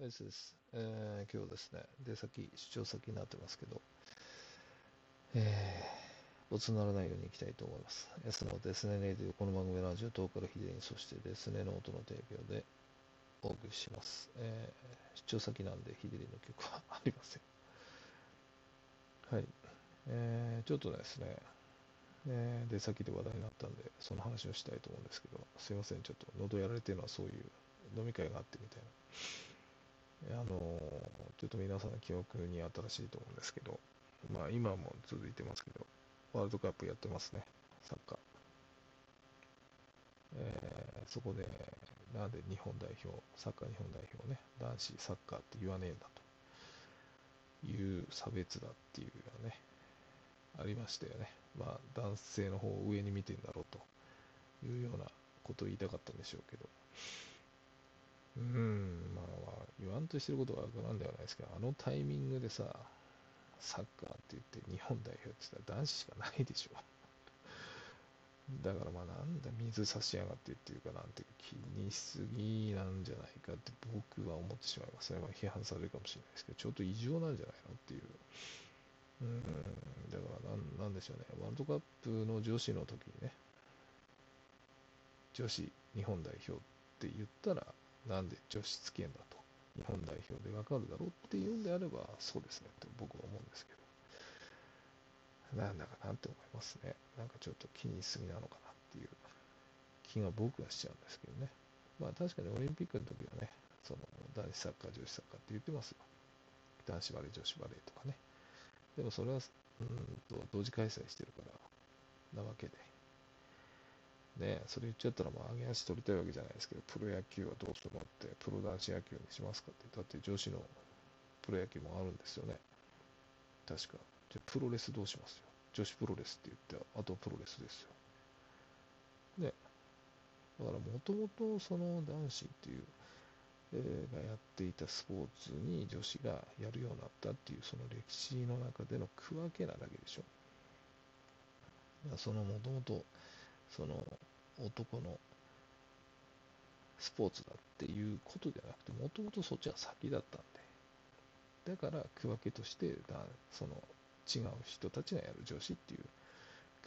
ですです。えー、今日ですね、出先、出張先になってますけど、えー、おつならないように行きたいと思います。S のですねレディオ、この番組ラジオ、東からヒデに、そしてですねの音の提供でお送りします。えー、出張先なんで、ヒデリの曲はありません。はい。えー、ちょっとですね、えー、出先で話題になったんで、その話をしたいと思うんですけど、すいません、ちょっと喉やられてるのはそういう飲み会があってみたいな。あのちょっと皆さんの記憶に新しいと思うんですけど、まあ今も続いてますけど、ワールドカップやってますね、サッカー。えー、そこで、なんで日本代表、サッカー日本代表ね、男子サッカーって言わねえんだという差別だっていうのはね、ありましたよね。まあ男性の方を上に見てんだろうというようなことを言いたかったんでしょうけど、うん、まあ、まあ、言わんとしてることはなんではないですけど、あのタイミングでさ、サッカーって言って日本代表って言ったら男子しかないでしょ。だからまあなんだ水差しやがってっていうかなんて気にしすぎなんじゃないかって僕は思ってしまいます。それは批判されるかもしれないですけど、ちょっと異常なんじゃないのっていう。うん、だからなんなんでしょうね。ワールドカップの女子の時にね、女子日本代表って言ったら、なんで女子つけんだと、日本代表でわかるだろうっていうんであれば、そうですねって僕は思うんですけど、なんだかなって思いますね。なんかちょっと気にしすぎなのかなっていう気が僕はしちゃうんですけどね。まあ確かにオリンピックの時はね、その男子サッカー、女子サッカーって言ってますよ。男子バレー、女子バレーとかね。でもそれは、うんと、同時開催してるからなわけで。ね、それ言っちゃったら、まあ、上げ足取りたいわけじゃないですけど、プロ野球はどうするのって、プロ男子野球にしますかって、だって女子のプロ野球もあるんですよね。確か。じゃプロレスどうしますよ。女子プロレスって言って、あとプロレスですよ。ね。だから、もともとその男子っていう、えー、がやっていたスポーツに女子がやるようになったっていう、その歴史の中での区分けなだけでしょ。そのもともと、その男のスポーツだっていうことじゃなくて、もともとそっちは先だったんで、だから区分けとしてだ、その違う人たちがやる女子っていう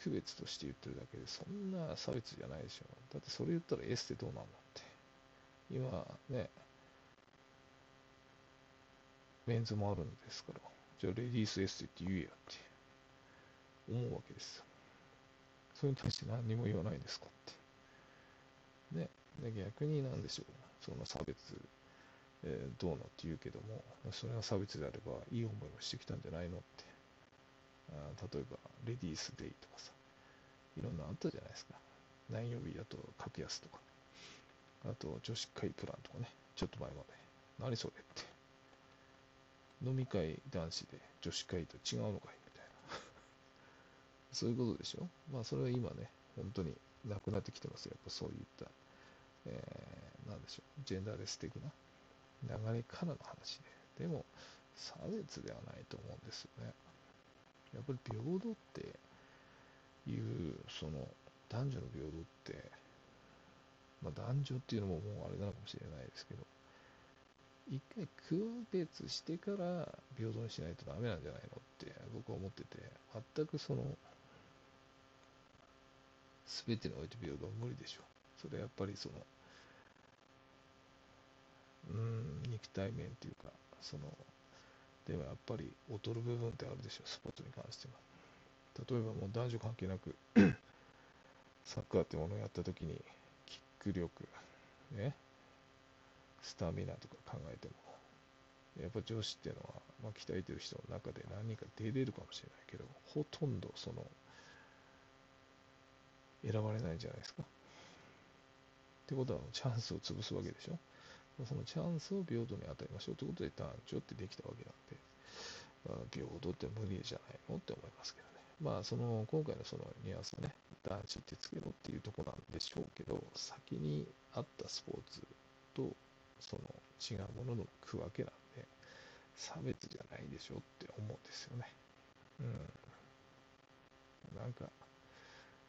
区別として言ってるだけで、そんな差別じゃないでしょう。だってそれ言ったらエステどうなんのって。今ね、メンズもあるんですから、じゃあレディースエステって言えやって思うわけですよ。それに対して何にも言わないんですかって。ね。で逆に何でしょう。その差別、えー、どうのって言うけども、それが差別であれば、いい思いをしてきたんじゃないのって。あ例えば、レディースデイとかさ、いろんなあったじゃないですか。何曜日だと格安とか、あと女子会プランとかね、ちょっと前まで。何それって。飲み会男子で女子会と違うのかいみたいな そういうことでしょ？まあ、それは今ね、本当になくなってきてますよ。やっぱそういった、えー、なんでしょう、ジェンダーレス的な流れからの話で。でも、差別ではないと思うんですよね。やっぱり平等っていう、その、男女の平等って、まあ、男女っていうのももうあれなのかもしれないですけど、一回区別してから平等にしないとダメなんじゃないのって僕は思ってて、全くそのすべてにおいて平等は無理でしょう。それはやっぱりその、うん、肉体面っていうか、その、でもやっぱり劣る部分ってあるでしょう、スポーツに関しては。例えばもう男女関係なく サッカーってものをやったときに、キック力、ね、スタミナとか考えても、やっぱ女子っていうのは、まあ、鍛えてる人の中で何人か出れるかもしれないけど、ほとんどその、選ばれないんじゃないですか。ってことは、チャンスを潰すわけでしょ？そのチャンスを平等に与えましょうということで男女ってできたわけなんで、平等って無理じゃないのって思いますけどね。まあ、その、今回のそのニュアンスはね、男子ってつけろっていうとこなんでしょうけど、先にあったスポーツと、その違うものの区分けなんで、差別じゃないでしょって思うんですよね。うん。なんか、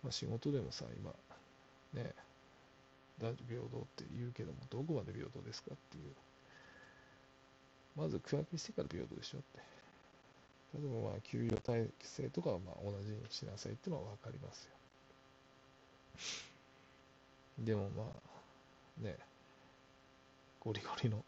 まあ、仕事でもさ、今、ね、男女平等って言うけども、どこまで平等ですかっていうまず区分けしてから平等でしょって。例えばまあ給与体制とかはまあ同じにしなさいっていうのは分かりますよ。でもまあね、ゴリゴリの、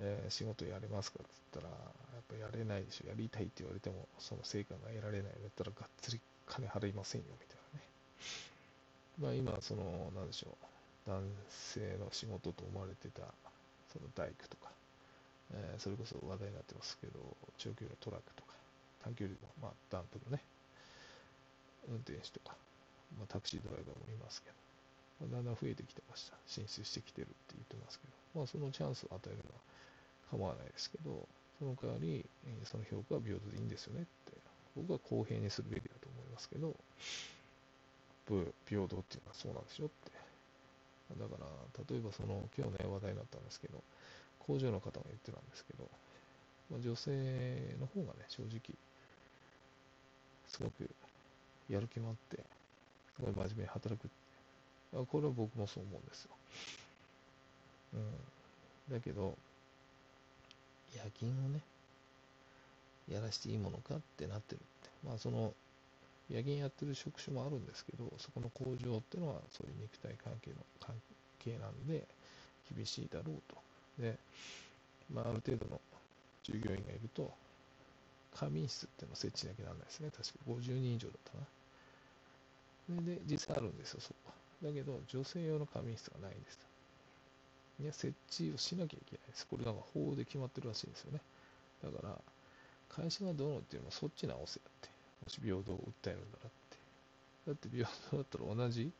えー、仕事やれますかって言ったら、やっぱやれないでしょ。やりたいって言われても、その成果が得られないだったら、がっつり金払いませんよ、みたいなね。まあ今、その、なんでしょう、男性の仕事と思われてた、その大工とか、えー、それこそ話題になってますけど、長距離のトラックとか、短距離の、まあ、ダンプのね、運転手とか、まあ、タクシードライバーもいますけど、まあ、だんだん増えてきてました。進出してきてるって言ってますけど、まあ、そのチャンスを与えるのは構わないですけど、その代わり、その評価は平等でいいんですよねって、僕は公平にするべきだと思いますけど、平等っていうのはそうなんですよって。だから、例えばその、今日ね、話題になったんですけど、工場の方が言ってたんですけど、まあ、女性の方がね、正直、すごくやる気もあって、すごい真面目に働くあこれは僕もそう思うんですよ。うん。だけど、夜勤をね、やらしていいものかってなってるって。まあその、夜勤やってる職種もあるんですけど、そこの工場っていうのはそういう肉体関係の関係なんで、厳しいだろうと。で、まあある程度の従業員がいると、仮眠室っていうのを設置しなきゃならないですね。確か50人以上だったな。で、実際あるんですよ、そこ。だけど、女性用の仮眠室がないんです。いや、設置をしなきゃいけないです。これなんか法で決まってるらしいんですよね。だから、会社がどうのっていうのはそっち直せやって。し平等を訴えるんだなって。だって平等だったら同じ？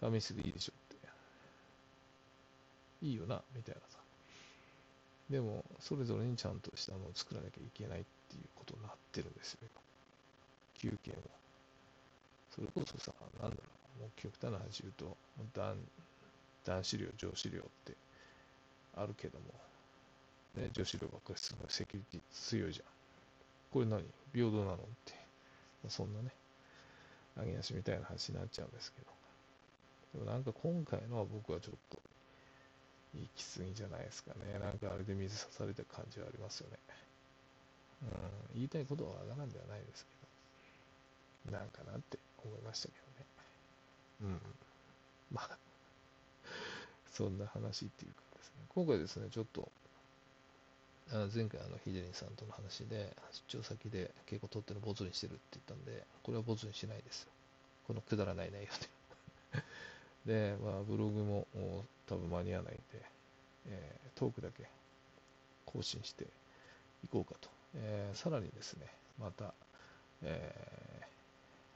仮眠室でいいでしょって。いいよな、みたいなさ。でも、それぞれにちゃんとしたものを作らなきゃいけないっていうことになってるんですよ、休憩も。それこそさ、なんだろう、もう極端な話言うと、男男子寮、女子寮ってあるけども、ね、女子寮ばっかりすごいセキュリティ強いじゃん。これ何？平等なのって。そんなね、揚げ足みたいな話になっちゃうんですけど。でもなんか今回のは僕はちょっと行き過ぎじゃないですかね。なんかあれで水刺された感じはありますよね。うん、言いたいことはわからんではないですけど、なんかなって思いましたけどね。うん。まあ、そんな話っていうかですね、今回ですね、ちょっと、前回あのヒデリンさんとの話で、出張先で結構取ってるボツにしてるって言ったんで、これはボツにしないです。このくだらない内容で。で、まあ、ブログも多分間に合わないんで、えー、トークだけ更新していこうかと。えー、さらにですね、また、え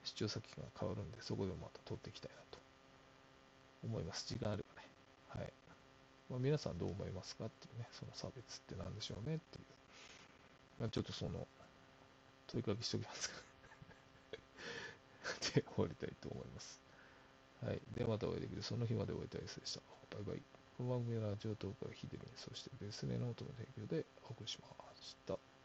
ー、出張先が変わるんで、そこでもまた取っていきたいなと思います。時間あればね。はい。まあ、皆さんどう思いますかっていうね、その差別って何でしょうねっていう。まあ、ちょっとその、問いかけしておきますか で終わりたいと思います。はい。ではまたお会いできる。その日まで終えたいですでした。バイバイ。この番組はラジオトークはヒデミン、そしてベース名ノートの提供でお送りしました。